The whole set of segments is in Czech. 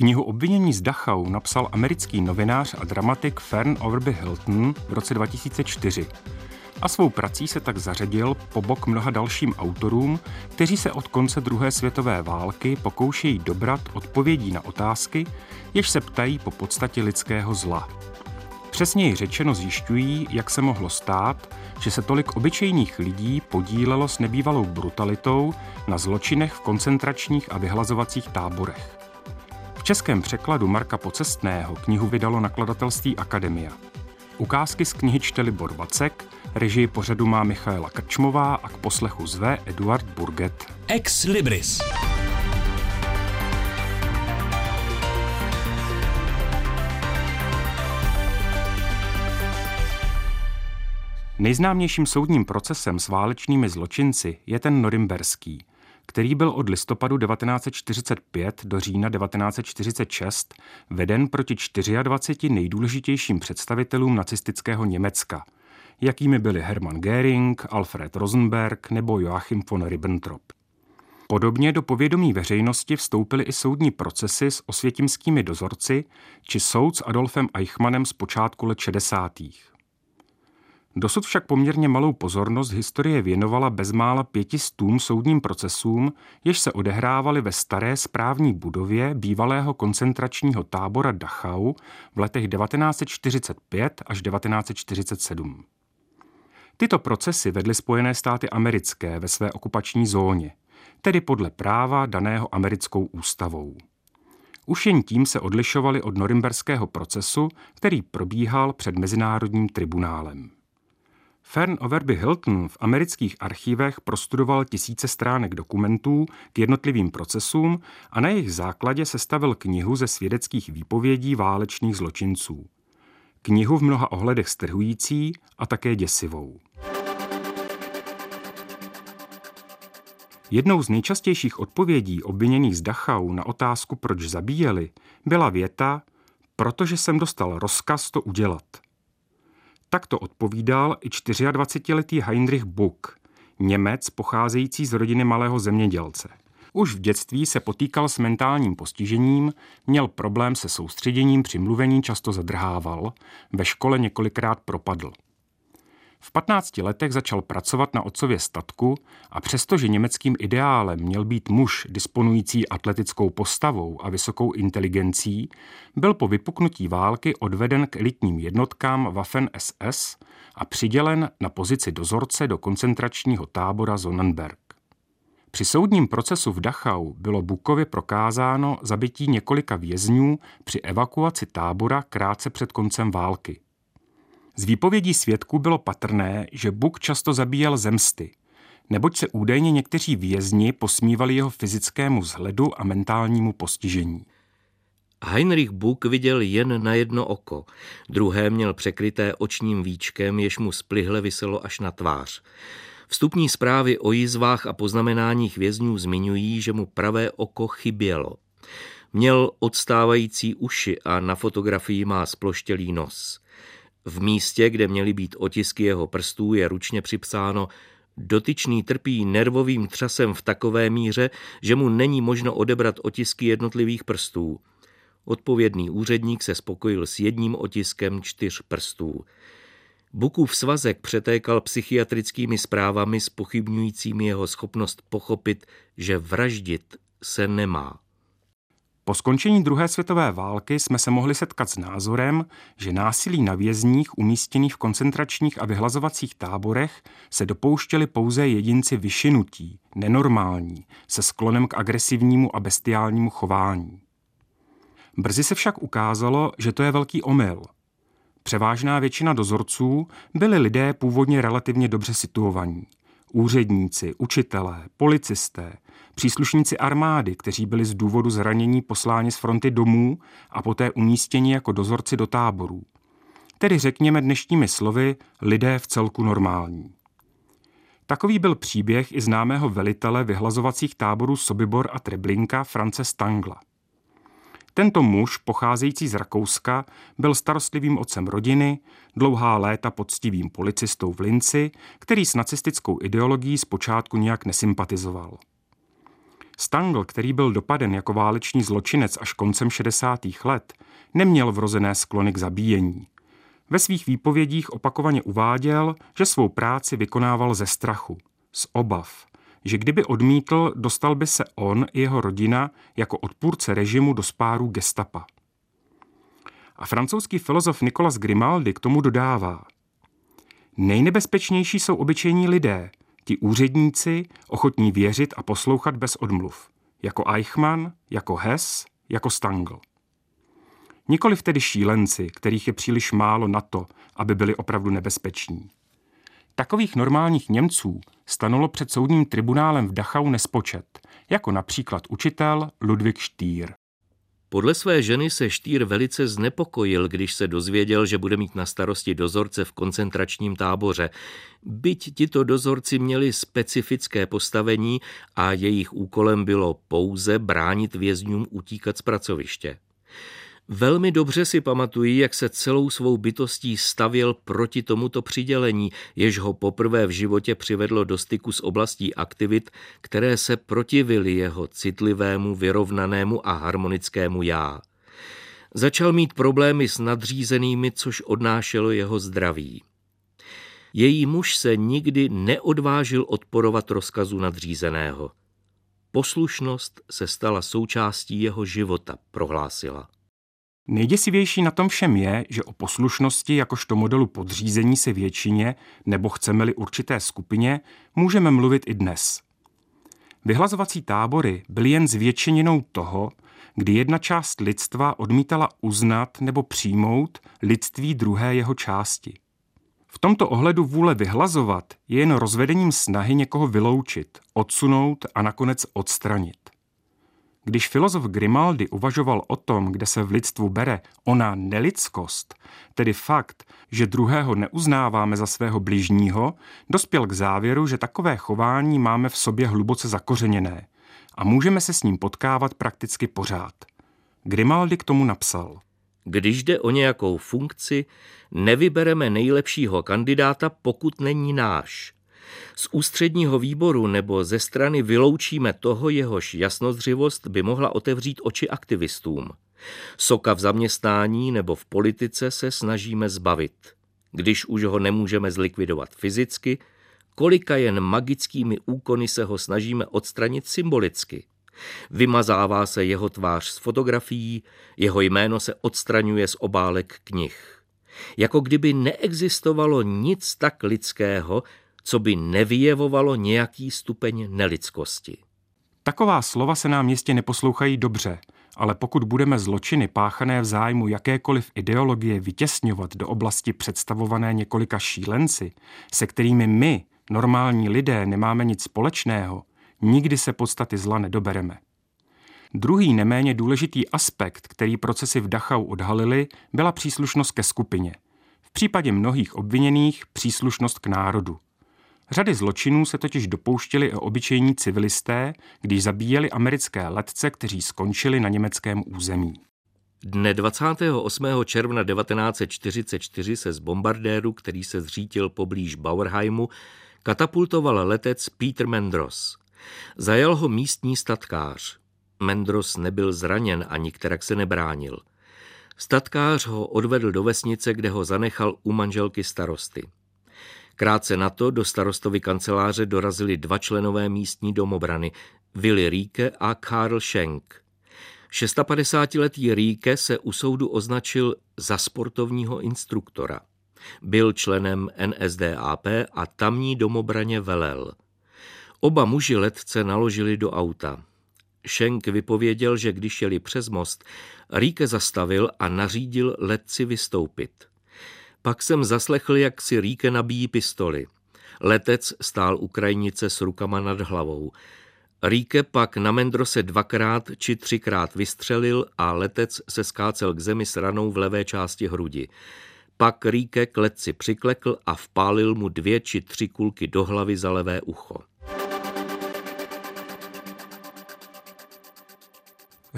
Knihu Obvinění z Dachau napsal americký novinář a dramatik Fern Overby Hilton v roce 2004 a svou prací se tak zařadil po bok mnoha dalším autorům, kteří se od konce druhé světové války pokoušejí dobrat odpovědí na otázky, jež se ptají po podstatě lidského zla. Přesněji řečeno zjišťují, jak se mohlo stát, že se tolik obyčejných lidí podílelo s nebývalou brutalitou na zločinech v koncentračních a vyhlazovacích táborech. V českém překladu Marka Pocestného knihu vydalo nakladatelství Akademia. Ukázky z knihy čte Libor Vacek, režii pořadu má Michaela Krčmová a k poslechu zve Eduard Burget. Ex Libris. Nejznámějším soudním procesem s válečnými zločinci je ten norimberský, který byl od listopadu 1945 do října 1946 veden proti 24 nejdůležitějším představitelům nacistického Německa, jakými byli Hermann Göring, Alfred Rosenberg nebo Joachim von Ribbentrop. Podobně do povědomí veřejnosti vstoupily i soudní procesy s osvětimskými dozorci či soud s Adolfem Eichmannem z počátku let 60. Dosud však poměrně malou pozornost historie věnovala bezmála pětistům soudním procesům, jež se odehrávaly ve staré správní budově bývalého koncentračního tábora Dachau v letech 1945 až 1947. Tyto procesy vedly Spojené státy americké ve své okupační zóně, tedy podle práva daného americkou ústavou. Už jen tím se odlišovali od norimberského procesu, který probíhal před Mezinárodním tribunálem. Fern Overby Hilton v amerických archívech prostudoval tisíce stránek dokumentů k jednotlivým procesům a na jejich základě sestavil knihu ze svědeckých výpovědí válečných zločinců. Knihu v mnoha ohledech strhující a také děsivou. Jednou z nejčastějších odpovědí obviněných z Dachau na otázku, proč zabíjeli, byla věta, protože jsem dostal rozkaz to udělat – Takto odpovídal i 24-letý Heinrich Buck, Němec pocházející z rodiny malého zemědělce. Už v dětství se potýkal s mentálním postižením, měl problém se soustředěním při mluvení, často zadrhával, ve škole několikrát propadl. V 15 letech začal pracovat na otcově statku a přestože německým ideálem měl být muž disponující atletickou postavou a vysokou inteligencí, byl po vypuknutí války odveden k elitním jednotkám Waffen SS a přidělen na pozici dozorce do koncentračního tábora Sonnenberg. Při soudním procesu v Dachau bylo Bukově prokázáno zabití několika vězňů při evakuaci tábora krátce před koncem války – z výpovědí svědků bylo patrné, že Buk často zabíjel zemsty, neboť se údajně někteří vězni posmívali jeho fyzickému vzhledu a mentálnímu postižení. Heinrich Buk viděl jen na jedno oko, druhé měl překryté očním víčkem, jež mu splihle vyselo až na tvář. Vstupní zprávy o jizvách a poznamenáních vězňů zmiňují, že mu pravé oko chybělo. Měl odstávající uši a na fotografii má sploštělý nos. V místě, kde měly být otisky jeho prstů, je ručně připsáno Dotyčný trpí nervovým třasem v takové míře, že mu není možno odebrat otisky jednotlivých prstů. Odpovědný úředník se spokojil s jedním otiskem čtyř prstů. Bukův svazek přetékal psychiatrickými zprávami spochybňujícími jeho schopnost pochopit, že vraždit se nemá. Po skončení druhé světové války jsme se mohli setkat s názorem, že násilí na vězních umístěných v koncentračních a vyhlazovacích táborech se dopouštěli pouze jedinci vyšinutí, nenormální, se sklonem k agresivnímu a bestiálnímu chování. Brzy se však ukázalo, že to je velký omyl. Převážná většina dozorců byli lidé původně relativně dobře situovaní. Úředníci, učitelé, policisté, příslušníci armády, kteří byli z důvodu zranění posláni z fronty domů a poté umístěni jako dozorci do táborů. Tedy řekněme dnešními slovy lidé v celku normální. Takový byl příběh i známého velitele vyhlazovacích táborů Sobibor a Treblinka France Stangla. Tento muž, pocházející z Rakouska, byl starostlivým otcem rodiny, dlouhá léta poctivým policistou v Linci, který s nacistickou ideologií zpočátku nijak nesympatizoval. Stangl, který byl dopaden jako válečný zločinec až koncem 60. let, neměl vrozené sklony k zabíjení. Ve svých výpovědích opakovaně uváděl, že svou práci vykonával ze strachu, z obav, že kdyby odmítl, dostal by se on i jeho rodina jako odpůrce režimu do spáru gestapa. A francouzský filozof Nicolas Grimaldi k tomu dodává. Nejnebezpečnější jsou obyčejní lidé, ti úředníci, ochotní věřit a poslouchat bez odmluv, jako Eichmann, jako Hess, jako Stangl. Nikoliv tedy šílenci, kterých je příliš málo na to, aby byli opravdu nebezpeční. Takových normálních Němců stanulo před soudním tribunálem v Dachau nespočet, jako například učitel Ludwig Stýr. Podle své ženy se Štýr velice znepokojil, když se dozvěděl, že bude mít na starosti dozorce v koncentračním táboře. Byť tito dozorci měli specifické postavení a jejich úkolem bylo pouze bránit vězňům utíkat z pracoviště. Velmi dobře si pamatují, jak se celou svou bytostí stavěl proti tomuto přidělení, jež ho poprvé v životě přivedlo do styku s oblastí aktivit, které se protivily jeho citlivému, vyrovnanému a harmonickému já. Začal mít problémy s nadřízenými, což odnášelo jeho zdraví. Její muž se nikdy neodvážil odporovat rozkazu nadřízeného. Poslušnost se stala součástí jeho života, prohlásila. Nejděsivější na tom všem je, že o poslušnosti jakožto modelu podřízení se většině, nebo chceme-li určité skupině, můžeme mluvit i dnes. Vyhlazovací tábory byly jen zvětšeninou toho, kdy jedna část lidstva odmítala uznat nebo přijmout lidství druhé jeho části. V tomto ohledu vůle vyhlazovat je jen rozvedením snahy někoho vyloučit, odsunout a nakonec odstranit. Když filozof Grimaldi uvažoval o tom, kde se v lidstvu bere ona nelidskost, tedy fakt, že druhého neuznáváme za svého bližního, dospěl k závěru, že takové chování máme v sobě hluboce zakořeněné a můžeme se s ním potkávat prakticky pořád. Grimaldi k tomu napsal. Když jde o nějakou funkci, nevybereme nejlepšího kandidáta, pokud není náš. Z ústředního výboru nebo ze strany vyloučíme toho, jehož jasnozřivost by mohla otevřít oči aktivistům. Soka v zaměstnání nebo v politice se snažíme zbavit. Když už ho nemůžeme zlikvidovat fyzicky, kolika jen magickými úkony se ho snažíme odstranit symbolicky. Vymazává se jeho tvář z fotografií, jeho jméno se odstraňuje z obálek knih. Jako kdyby neexistovalo nic tak lidského, co by nevyjevovalo nějaký stupeň nelidskosti. Taková slova se nám jistě neposlouchají dobře, ale pokud budeme zločiny páchané v zájmu jakékoliv ideologie vytěsňovat do oblasti představované několika šílenci, se kterými my, normální lidé, nemáme nic společného, nikdy se podstaty zla nedobereme. Druhý neméně důležitý aspekt, který procesy v Dachau odhalili, byla příslušnost ke skupině. V případě mnohých obviněných příslušnost k národu. Řady zločinů se totiž dopouštěli i obyčejní civilisté, když zabíjeli americké letce, kteří skončili na německém území. Dne 28. června 1944 se z bombardéru, který se zřítil poblíž Bauerheimu, katapultoval letec Peter Mendros. Zajal ho místní statkář. Mendros nebyl zraněn ani kterak se nebránil. Statkář ho odvedl do vesnice, kde ho zanechal u manželky starosty. Krátce na to do starostovy kanceláře dorazili dva členové místní domobrany, Willy Ríke a Karl Schenk. 56-letý Ríke se u soudu označil za sportovního instruktora. Byl členem NSDAP a tamní domobraně velel. Oba muži letce naložili do auta. Schenk vypověděl, že když jeli přes most, Ríke zastavil a nařídil letci vystoupit. Pak jsem zaslechl, jak si Ríke nabíjí pistoli. Letec stál u krajnice s rukama nad hlavou. Ríke pak na Mendrose dvakrát či třikrát vystřelil a letec se skácel k zemi s ranou v levé části hrudi. Pak Ríke k letci přiklekl a vpálil mu dvě či tři kulky do hlavy za levé ucho.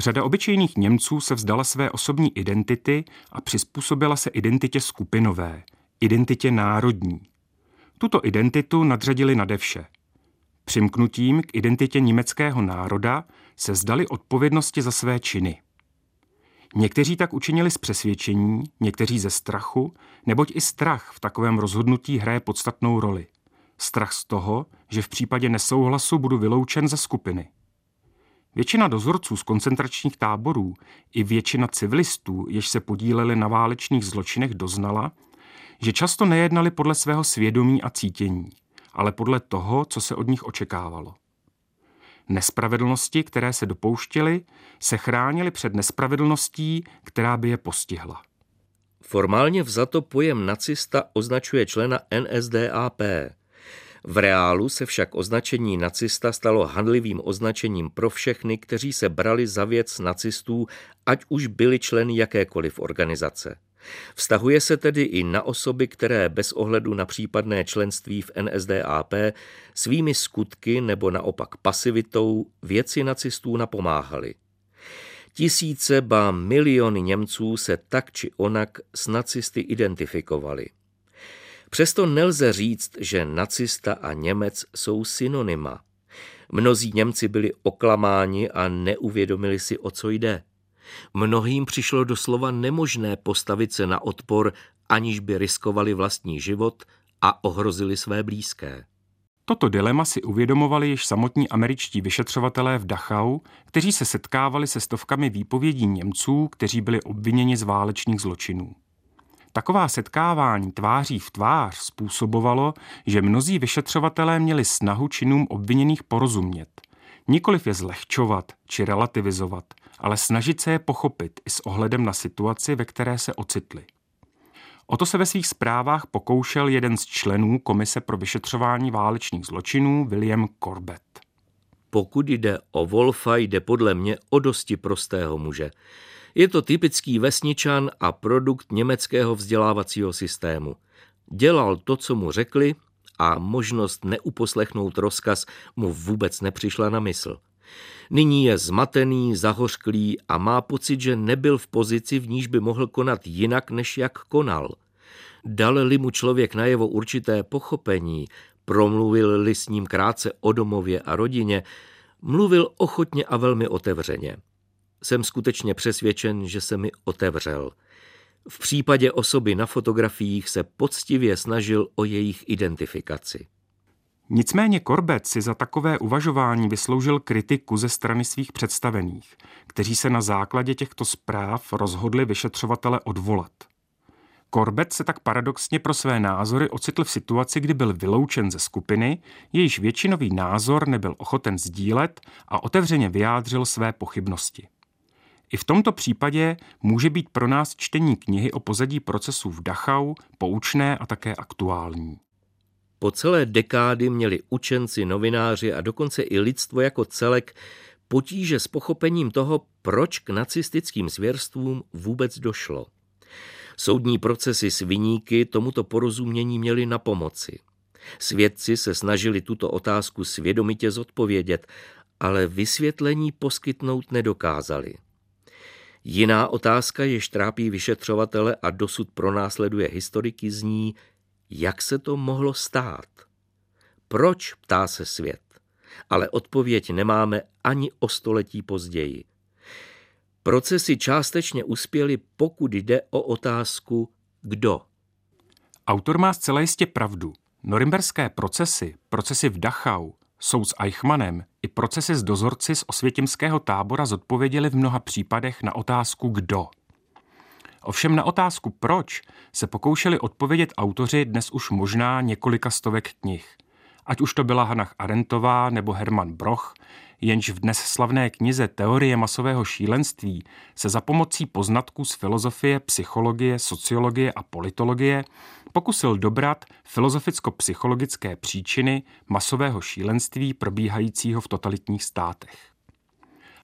Řada obyčejných Němců se vzdala své osobní identity a přizpůsobila se identitě skupinové, identitě národní. Tuto identitu nadřadili nade vše. Přimknutím k identitě německého národa se zdali odpovědnosti za své činy. Někteří tak učinili z přesvědčení, někteří ze strachu, neboť i strach v takovém rozhodnutí hraje podstatnou roli. Strach z toho, že v případě nesouhlasu budu vyloučen ze skupiny. Většina dozorců z koncentračních táborů i většina civilistů, jež se podíleli na válečných zločinech, doznala, že často nejednali podle svého svědomí a cítění, ale podle toho, co se od nich očekávalo. Nespravedlnosti, které se dopouštěly, se chránili před nespravedlností, která by je postihla. Formálně vzato pojem nacista označuje člena NSDAP. V reálu se však označení nacista stalo handlivým označením pro všechny, kteří se brali za věc nacistů, ať už byli členy jakékoliv organizace. Vztahuje se tedy i na osoby, které bez ohledu na případné členství v NSDAP svými skutky nebo naopak pasivitou věci nacistů napomáhali. Tisíce ba miliony Němců se tak či onak s nacisty identifikovali. Přesto nelze říct, že nacista a Němec jsou synonyma. Mnozí Němci byli oklamáni a neuvědomili si, o co jde. Mnohým přišlo doslova nemožné postavit se na odpor, aniž by riskovali vlastní život a ohrozili své blízké. Toto dilema si uvědomovali již samotní američtí vyšetřovatelé v Dachau, kteří se setkávali se stovkami výpovědí Němců, kteří byli obviněni z válečných zločinů. Taková setkávání tváří v tvář způsobovalo, že mnozí vyšetřovatelé měli snahu činům obviněných porozumět, nikoliv je zlehčovat či relativizovat, ale snažit se je pochopit i s ohledem na situaci, ve které se ocitli. O to se ve svých zprávách pokoušel jeden z členů Komise pro vyšetřování válečných zločinů William Corbett. Pokud jde o Wolfa, jde podle mě o dosti prostého muže. Je to typický vesničan a produkt německého vzdělávacího systému. Dělal to, co mu řekli a možnost neuposlechnout rozkaz mu vůbec nepřišla na mysl. Nyní je zmatený, zahořklý a má pocit, že nebyl v pozici, v níž by mohl konat jinak, než jak konal. Dal-li mu člověk najevo určité pochopení, promluvil-li s ním krátce o domově a rodině, mluvil ochotně a velmi otevřeně. Jsem skutečně přesvědčen, že se mi otevřel. V případě osoby na fotografiích se poctivě snažil o jejich identifikaci. Nicméně Korbet si za takové uvažování vysloužil kritiku ze strany svých představených, kteří se na základě těchto zpráv rozhodli vyšetřovatele odvolat. Korbet se tak paradoxně pro své názory ocitl v situaci, kdy byl vyloučen ze skupiny, jejíž většinový názor nebyl ochoten sdílet a otevřeně vyjádřil své pochybnosti. I v tomto případě může být pro nás čtení knihy o pozadí procesů v Dachau poučné a také aktuální. Po celé dekády měli učenci, novináři a dokonce i lidstvo jako celek potíže s pochopením toho, proč k nacistickým zvěrstvům vůbec došlo. Soudní procesy s viníky tomuto porozumění měly na pomoci. Svědci se snažili tuto otázku svědomitě zodpovědět, ale vysvětlení poskytnout nedokázali. Jiná otázka, jež trápí vyšetřovatele a dosud pronásleduje historiky, zní, jak se to mohlo stát? Proč, ptá se svět? Ale odpověď nemáme ani o století později. Procesy částečně uspěly, pokud jde o otázku kdo. Autor má zcela jistě pravdu. Norimberské procesy, procesy v Dachau, soud s Eichmannem i procesy s dozorci z osvětimského tábora zodpověděli v mnoha případech na otázku kdo. Ovšem na otázku proč se pokoušeli odpovědět autoři dnes už možná několika stovek knih. Ať už to byla Hannah Arendtová nebo Hermann Broch, jenž v dnes slavné knize Teorie masového šílenství se za pomocí poznatků z filozofie, psychologie, sociologie a politologie pokusil dobrat filozoficko-psychologické příčiny masového šílenství probíhajícího v totalitních státech.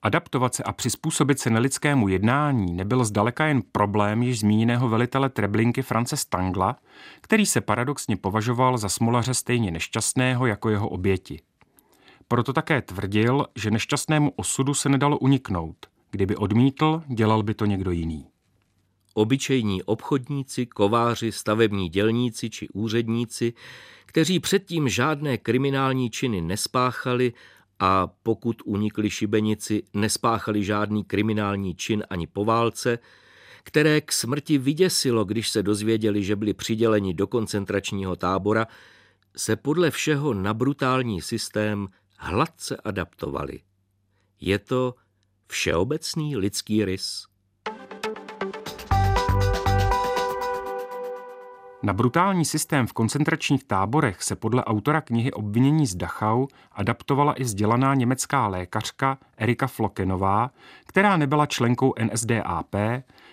Adaptovat se a přizpůsobit se nelidskému jednání nebyl zdaleka jen problém již zmíněného velitele Treblinky France Stangla, který se paradoxně považoval za smolaře stejně nešťastného jako jeho oběti. Proto také tvrdil, že nešťastnému osudu se nedalo uniknout. Kdyby odmítl, dělal by to někdo jiný. obyčejní obchodníci, kováři, stavební dělníci či úředníci, kteří předtím žádné kriminální činy nespáchali a pokud unikli šibenici, nespáchali žádný kriminální čin ani po válce, které k smrti vyděsilo, když se dozvěděli, že byli přiděleni do koncentračního tábora, se podle všeho na brutální systém hladce adaptovali. Je to všeobecný lidský rys. Na brutální systém v koncentračních táborech se podle autora knihy Obvinění z Dachau adaptovala i vzdělaná německá lékařka Erika Flokenová, která nebyla členkou NSDAP,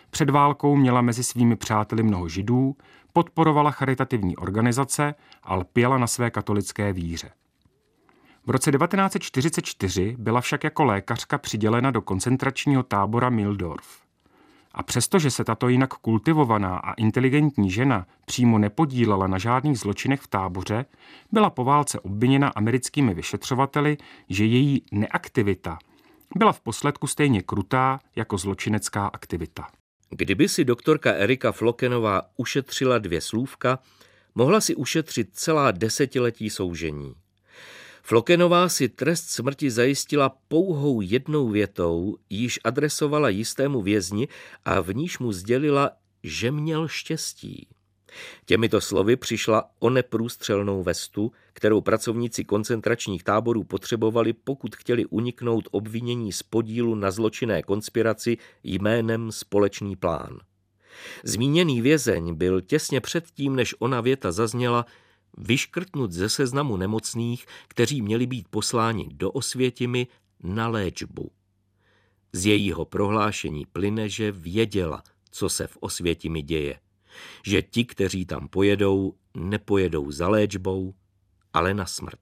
před válkou měla mezi svými přáteli mnoho židů, podporovala charitativní organizace a lpěla na své katolické víře. V roce 1944 byla však jako lékařka přidělena do koncentračního tábora Mildorf. A přestože se tato jinak kultivovaná a inteligentní žena přímo nepodílela na žádných zločinech v táboře, byla po válce obviněna americkými vyšetřovateli, že její neaktivita byla v posledku stejně krutá jako zločinecká aktivita. Kdyby si doktorka Erika Flokenová ušetřila dvě slůvka, mohla si ušetřit celá desetiletí soužení. Flokenová si trest smrti zajistila pouhou jednou větou, již adresovala jistému vězni a v níž mu sdělila, že měl štěstí. Těmito slovy přišla o neprůstřelnou vestu, kterou pracovníci koncentračních táborů potřebovali, pokud chtěli uniknout obvinění z podílu na zločinné konspiraci jménem Společný plán. Zmíněný vězeň byl těsně předtím, než ona věta zazněla, vyškrtnut ze seznamu nemocných, kteří měli být posláni do Osvětimi na léčbu. Z jejího prohlášení plyne, že věděla, co se v Osvětimi děje. Že ti, kteří tam pojedou, nepojedou za léčbou, ale na smrt.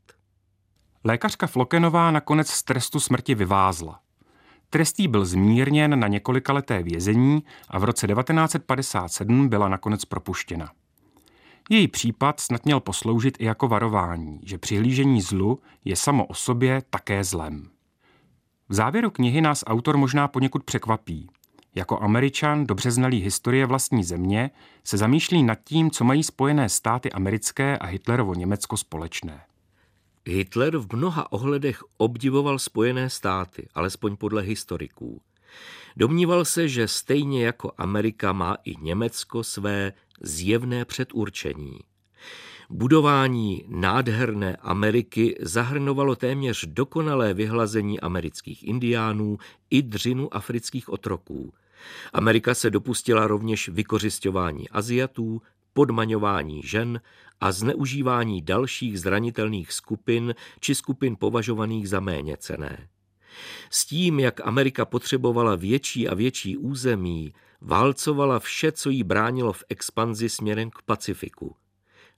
Lékařka Flokenová nakonec z trestu smrti vyvázla. Trestí byl zmírněn na několikaleté vězení a v roce 1957 byla nakonec propuštěna. Její případ snad měl posloužit i jako varování, že přihlížení zlu je samo o sobě také zlem. V závěru knihy nás autor možná poněkud překvapí. Jako američan, dobře znalý historie vlastní země, se zamýšlí nad tím, co mají spojené státy americké a Hitlerovo Německo společné. Hitler v mnoha ohledech obdivoval Spojené státy, alespoň podle historiků. Domníval se, že stejně jako Amerika má i Německo své zjevné předurčení. Budování nádherné Ameriky zahrnovalo téměř dokonalé vyhlazení amerických indiánů i dřinu afrických otroků. Amerika se dopustila rovněž vykořišťování Aziatů, podmaňování žen a zneužívání dalších zranitelných skupin či skupin považovaných za méně cené. S tím, jak Amerika potřebovala větší a větší území, válcovala vše, co jí bránilo v expanzi směrem k Pacifiku.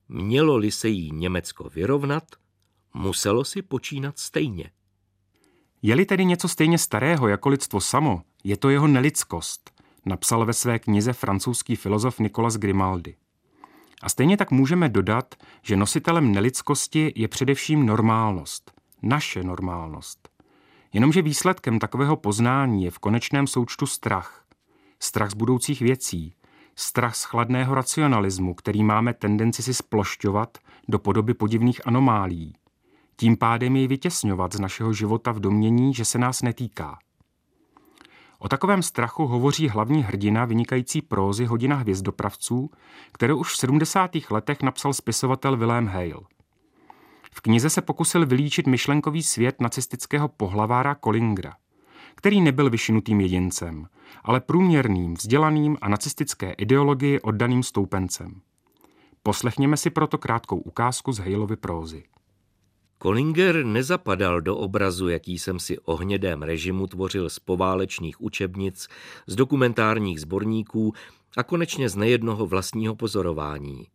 Mělo-li se jí Německo vyrovnat, muselo si počínat stejně. Je-li tedy něco stejně starého jako lidstvo samo, je to jeho nelidskost, napsal ve své knize francouzský filozof Nicolas Grimaldi. A stejně tak můžeme dodat, že nositelem nelidskosti je především normálnost, naše normálnost. Jenomže výsledkem takového poznání je v konečném součtu strach. Strach z budoucích věcí, strach z chladného racionalismu, který máme tendenci si splošťovat do podoby podivných anomálí. Tím pádem jej vytěsňovat z našeho života v domění, že se nás netýká. O takovém strachu hovoří hlavní hrdina vynikající prózy Hodina hvězdopravců, kterou už v 70. letech napsal spisovatel Wilhelm Hale. V knize se pokusil vylíčit myšlenkový svět nacistického pohlavára Kolingra, který nebyl vyšinutým jedincem, ale průměrným, vzdělaným a nacistické ideologii oddaným stoupencem. Poslechněme si proto krátkou ukázku z Haleovy prózy. Kollinger nezapadal do obrazu, jaký jsem si o hnědém režimu tvořil z poválečných učebnic, z dokumentárních sborníků a konečně z nejednoho vlastního pozorování.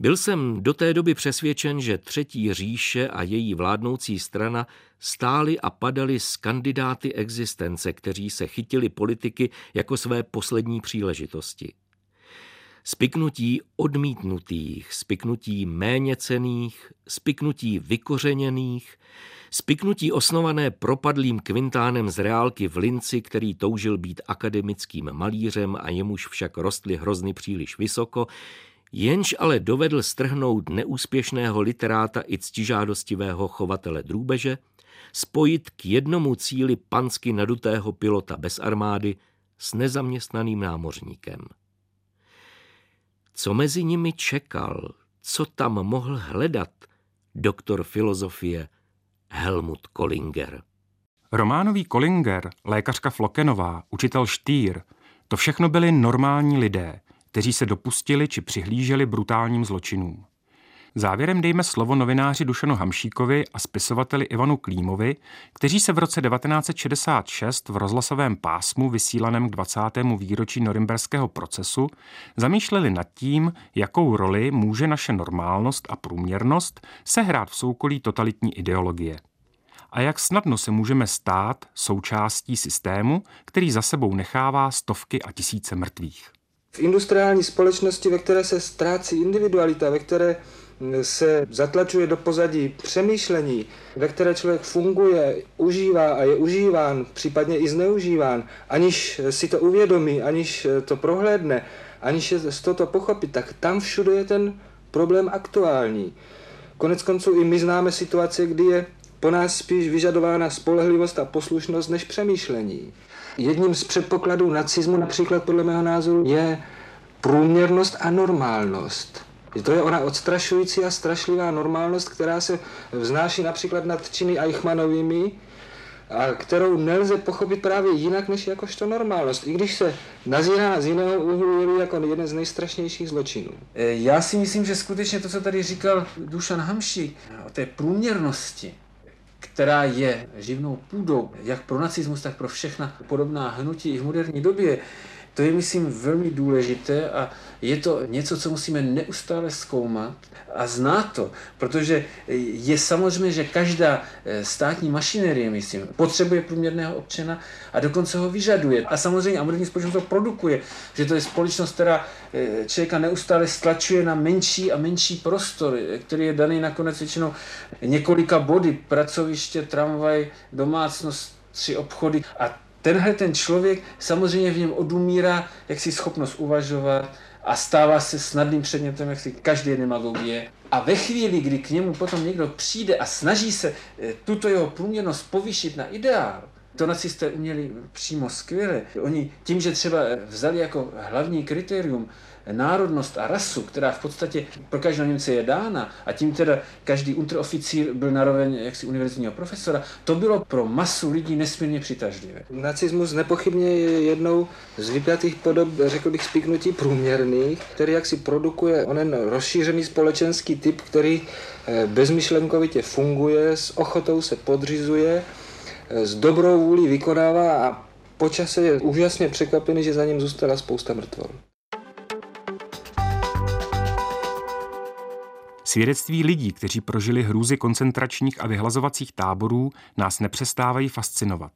Byl jsem do té doby přesvědčen, že Třetí říše a její vládnoucí strana stály a padaly z kandidáty existence, kteří se chytili politiky jako své poslední příležitosti. spiknutí odmítnutých, spiknutí méněcených, spiknutí vykořeněných, spiknutí osnované propadlým kvintánem z reálky v Linci, který toužil být akademickým malířem a jemuž však rostly hrozny příliš vysoko, jenž ale dovedl strhnout neúspěšného literáta i ctižádostivého chovatele drůbeže, spojit k jednomu cíli pansky nadutého pilota bez armády s nezaměstnaným námořníkem. Co mezi nimi čekal, co tam mohl hledat doktor filozofie Helmut Kollinger. Románový Kollinger, lékařka Flokenová, učitel Štýr, to všechno byli normální lidé, kteří se dopustili či přihlíželi brutálním zločinům. Závěrem dejme slovo novináři Dušanu Hamšíkovi a spisovateli Ivanu Klímovi, kteří se v roce 1966 v rozhlasovém pásmu vysílaném k 20. výročí norimberského procesu zamýšleli nad tím, jakou roli může naše normálnost a průměrnost sehrát v soukolí totalitní ideologie a jak snadno se můžeme stát součástí systému, který za sebou nechává stovky a tisíce mrtvých. V industriální společnosti, ve které se ztrácí individualita, ve které se zatlačuje do pozadí přemýšlení, ve které člověk funguje, užívá a je užíván, případně i zneužíván, aniž si to uvědomí, aniž to prohlédne, aniž je z toho pochopit, tak tam všude je ten problém aktuální. Konec konců i my známe situace, kdy je po nás spíš vyžadována spolehlivost a poslušnost než přemýšlení. Jedním z předpokladů nacismu například podle mého názoru je průměrnost a normálnost. To je ona odstrašující a strašlivá normálnost, která se vznáší například nad činy Eichmannovými, a kterou nelze pochopit právě jinak než jakožto normálnost, i když se nazírá z jiného úhlu jako jeden z nejstrašnějších zločinů. E, já si myslím, že skutečně to, co tady říkal Dušan Hamši o té průměrnosti, která je živnou půdou jak pro nacismus, tak pro všechna podobná hnutí i v moderní době, to je, myslím, velmi důležité a je to něco, co musíme neustále zkoumat a znát to, protože je samozřejmě, že každá eh, státní mašinerie, myslím, potřebuje průměrného občana a dokonce ho vyžaduje. A samozřejmě a moderní společnost to produkuje, že to je společnost, která eh, člověka neustále stlačuje na menší a menší prostor, eh, který je daný nakonec většinou několika body, pracoviště, tramvaj, domácnost, tři obchody a tenhle ten člověk samozřejmě v něm odumírá jaksi schopnost uvažovat a stává se snadným předmětem jaksi každé demagogie. A ve chvíli, kdy k němu potom někdo přijde a snaží se eh, tuto jeho průměrnost povýšit na ideál, to nacisté uměli přímo skvěle. Oni tím, že třeba vzali jako hlavní kritérium národnost a rasu, která v podstatě pro každého Němce je dána, a tím teda každý unteroficír byl naroveň jaksi univerzitního profesora, to bylo pro masu lidí nesmírně přitažlivé. Nacismus nepochybně je jednou z vypjatých podob, řekl bych, spíknutí průměrných, který jaksi produkuje onen rozšířený společenský typ, který eh, bezmyšlenkovitě funguje, s ochotou se podřizuje, eh, s dobrou vůli vykonává a počase je úžasně překvapený, že za ním zůstala spousta mrtvol. Svědectví lidí, kteří prožili hrůzy koncentračních a vyhlazovacích táborů, nás nepřestávají fascinovat.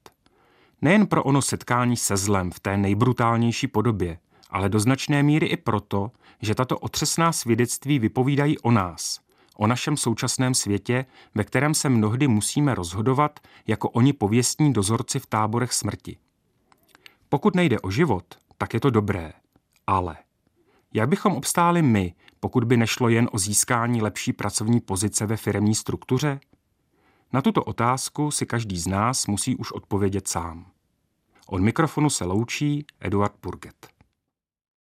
Nejen pro ono setkání se zlem v té nejbrutálnější podobě, ale do značné míry i proto, že tato otřesná svědectví vypovídají o nás, o našem současném světě, ve kterém se mnohdy musíme rozhodovat jako oni pověstní dozorci v táborech smrti. Pokud nejde o život, tak je to dobré, ale jak bychom obstáli my, pokud by nešlo jen o získání lepší pracovní pozice ve firemní struktuře? Na tuto otázku si každý z nás musí už odpovědět sám. Od mikrofonu se loučí Eduard Burget.